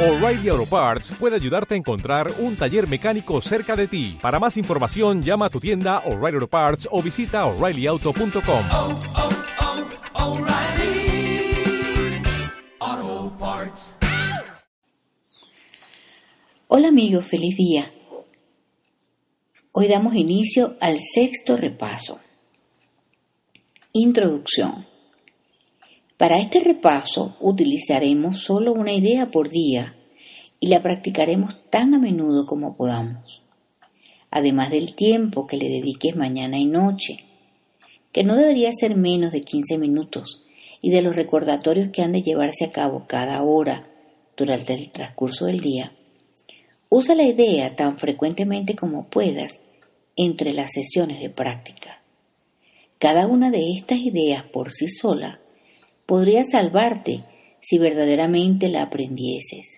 O'Reilly Auto Parts puede ayudarte a encontrar un taller mecánico cerca de ti. Para más información, llama a tu tienda O'Reilly Auto Parts o visita oreillyauto.com. oh, oh, Parts. Hola amigos, feliz día. Hoy damos inicio al sexto repaso. Introducción. Para este repaso utilizaremos solo una idea por día y la practicaremos tan a menudo como podamos, además del tiempo que le dediques mañana y noche, que no debería ser menos de 15 minutos, y de los recordatorios que han de llevarse a cabo cada hora durante el transcurso del día. Usa la idea tan frecuentemente como puedas entre las sesiones de práctica. Cada una de estas ideas por sí sola podría salvarte si verdaderamente la aprendieses.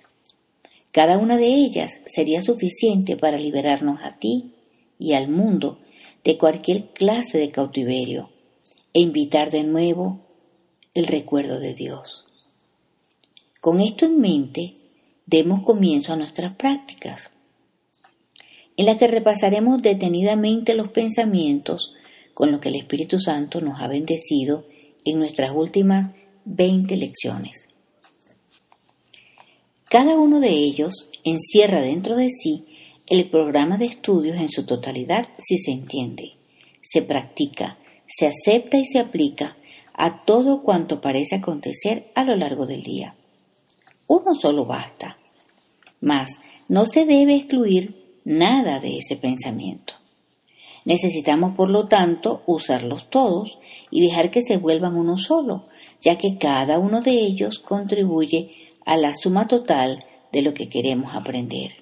Cada una de ellas sería suficiente para liberarnos a ti y al mundo de cualquier clase de cautiverio e invitar de nuevo el recuerdo de Dios. Con esto en mente, demos comienzo a nuestras prácticas, en las que repasaremos detenidamente los pensamientos con los que el Espíritu Santo nos ha bendecido en nuestras últimas 20 lecciones. Cada uno de ellos encierra dentro de sí el programa de estudios en su totalidad si se entiende, se practica, se acepta y se aplica a todo cuanto parece acontecer a lo largo del día. Uno solo basta, mas no se debe excluir nada de ese pensamiento. Necesitamos, por lo tanto, usarlos todos y dejar que se vuelvan uno solo, ya que cada uno de ellos contribuye a la suma total de lo que queremos aprender.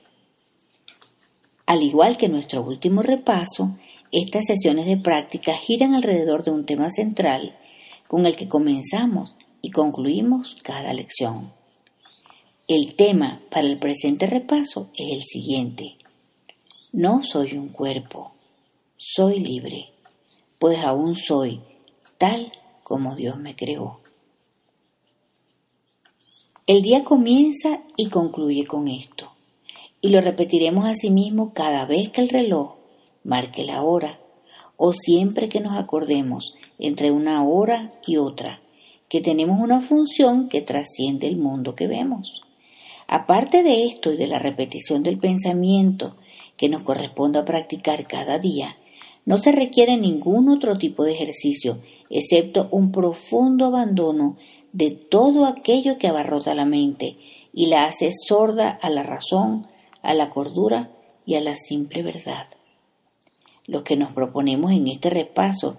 Al igual que nuestro último repaso, estas sesiones de práctica giran alrededor de un tema central con el que comenzamos y concluimos cada lección. El tema para el presente repaso es el siguiente. No soy un cuerpo, soy libre, pues aún soy tal como Dios me creó. El día comienza y concluye con esto, y lo repetiremos asimismo cada vez que el reloj marque la hora, o siempre que nos acordemos entre una hora y otra, que tenemos una función que trasciende el mundo que vemos. Aparte de esto y de la repetición del pensamiento que nos corresponde a practicar cada día, no se requiere ningún otro tipo de ejercicio, excepto un profundo abandono de todo aquello que abarrota la mente y la hace sorda a la razón, a la cordura y a la simple verdad. Lo que nos proponemos en este repaso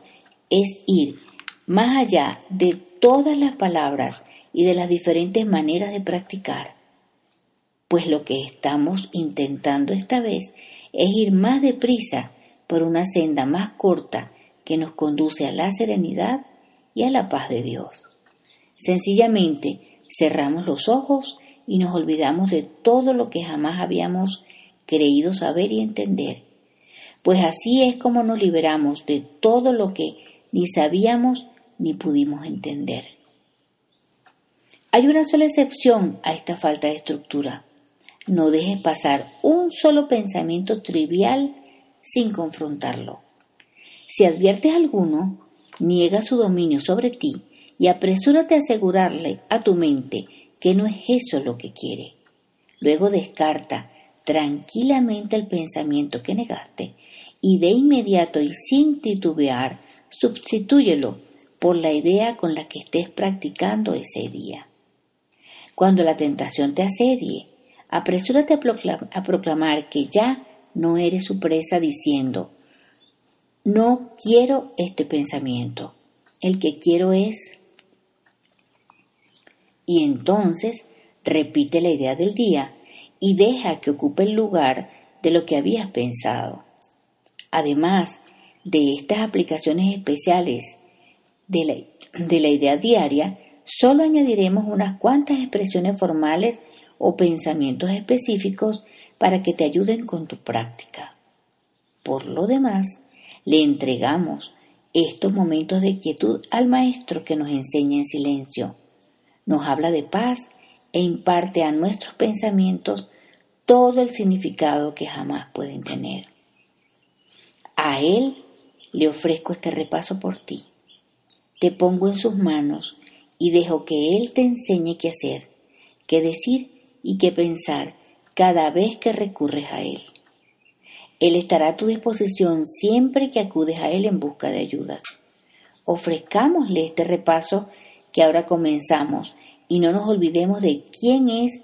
es ir más allá de todas las palabras y de las diferentes maneras de practicar, pues lo que estamos intentando esta vez es ir más deprisa por una senda más corta que nos conduce a la serenidad y a la paz de Dios. Sencillamente cerramos los ojos y nos olvidamos de todo lo que jamás habíamos creído saber y entender, pues así es como nos liberamos de todo lo que ni sabíamos ni pudimos entender. Hay una sola excepción a esta falta de estructura. No dejes pasar un solo pensamiento trivial sin confrontarlo. Si adviertes alguno, niega su dominio sobre ti y apresúrate a asegurarle a tu mente que no es eso lo que quiere. Luego descarta tranquilamente el pensamiento que negaste y de inmediato y sin titubear substitúyelo por la idea con la que estés practicando ese día. Cuando la tentación te asedie, apresúrate a proclamar que ya no eres su presa diciendo, no quiero este pensamiento, el que quiero es y entonces repite la idea del día y deja que ocupe el lugar de lo que habías pensado. Además de estas aplicaciones especiales de la, de la idea diaria, solo añadiremos unas cuantas expresiones formales o pensamientos específicos para que te ayuden con tu práctica. Por lo demás, le entregamos estos momentos de quietud al Maestro que nos enseña en silencio nos habla de paz e imparte a nuestros pensamientos todo el significado que jamás pueden tener. A Él le ofrezco este repaso por ti. Te pongo en sus manos y dejo que Él te enseñe qué hacer, qué decir y qué pensar cada vez que recurres a Él. Él estará a tu disposición siempre que acudes a Él en busca de ayuda. Ofrezcámosle este repaso que ahora comenzamos y no nos olvidemos de quién es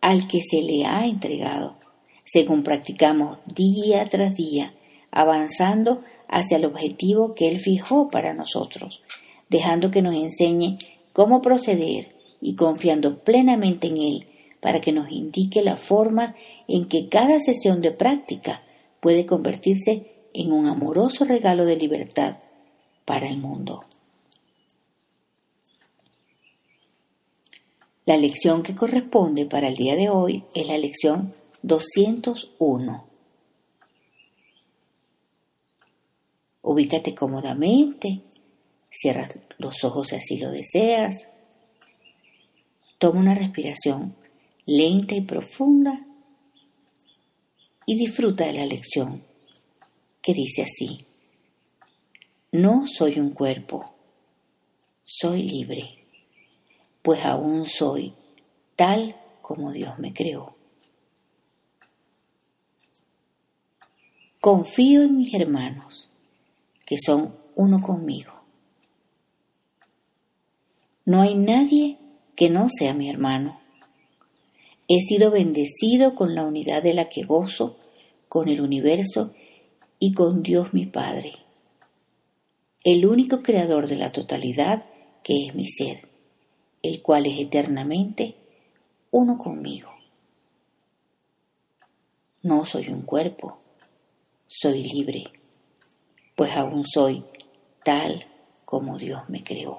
al que se le ha entregado, según practicamos día tras día, avanzando hacia el objetivo que Él fijó para nosotros, dejando que nos enseñe cómo proceder y confiando plenamente en Él para que nos indique la forma en que cada sesión de práctica puede convertirse en un amoroso regalo de libertad para el mundo. La lección que corresponde para el día de hoy es la lección 201. Ubícate cómodamente, cierra los ojos si así lo deseas. Toma una respiración lenta y profunda y disfruta de la lección que dice así. No soy un cuerpo, soy libre, pues aún soy tal como Dios me creó. Confío en mis hermanos, que son uno conmigo. No hay nadie que no sea mi hermano. He sido bendecido con la unidad de la que gozo, con el universo y con Dios mi Padre, el único creador de la totalidad que es mi ser, el cual es eternamente uno conmigo. No soy un cuerpo, soy libre, pues aún soy tal como Dios me creó.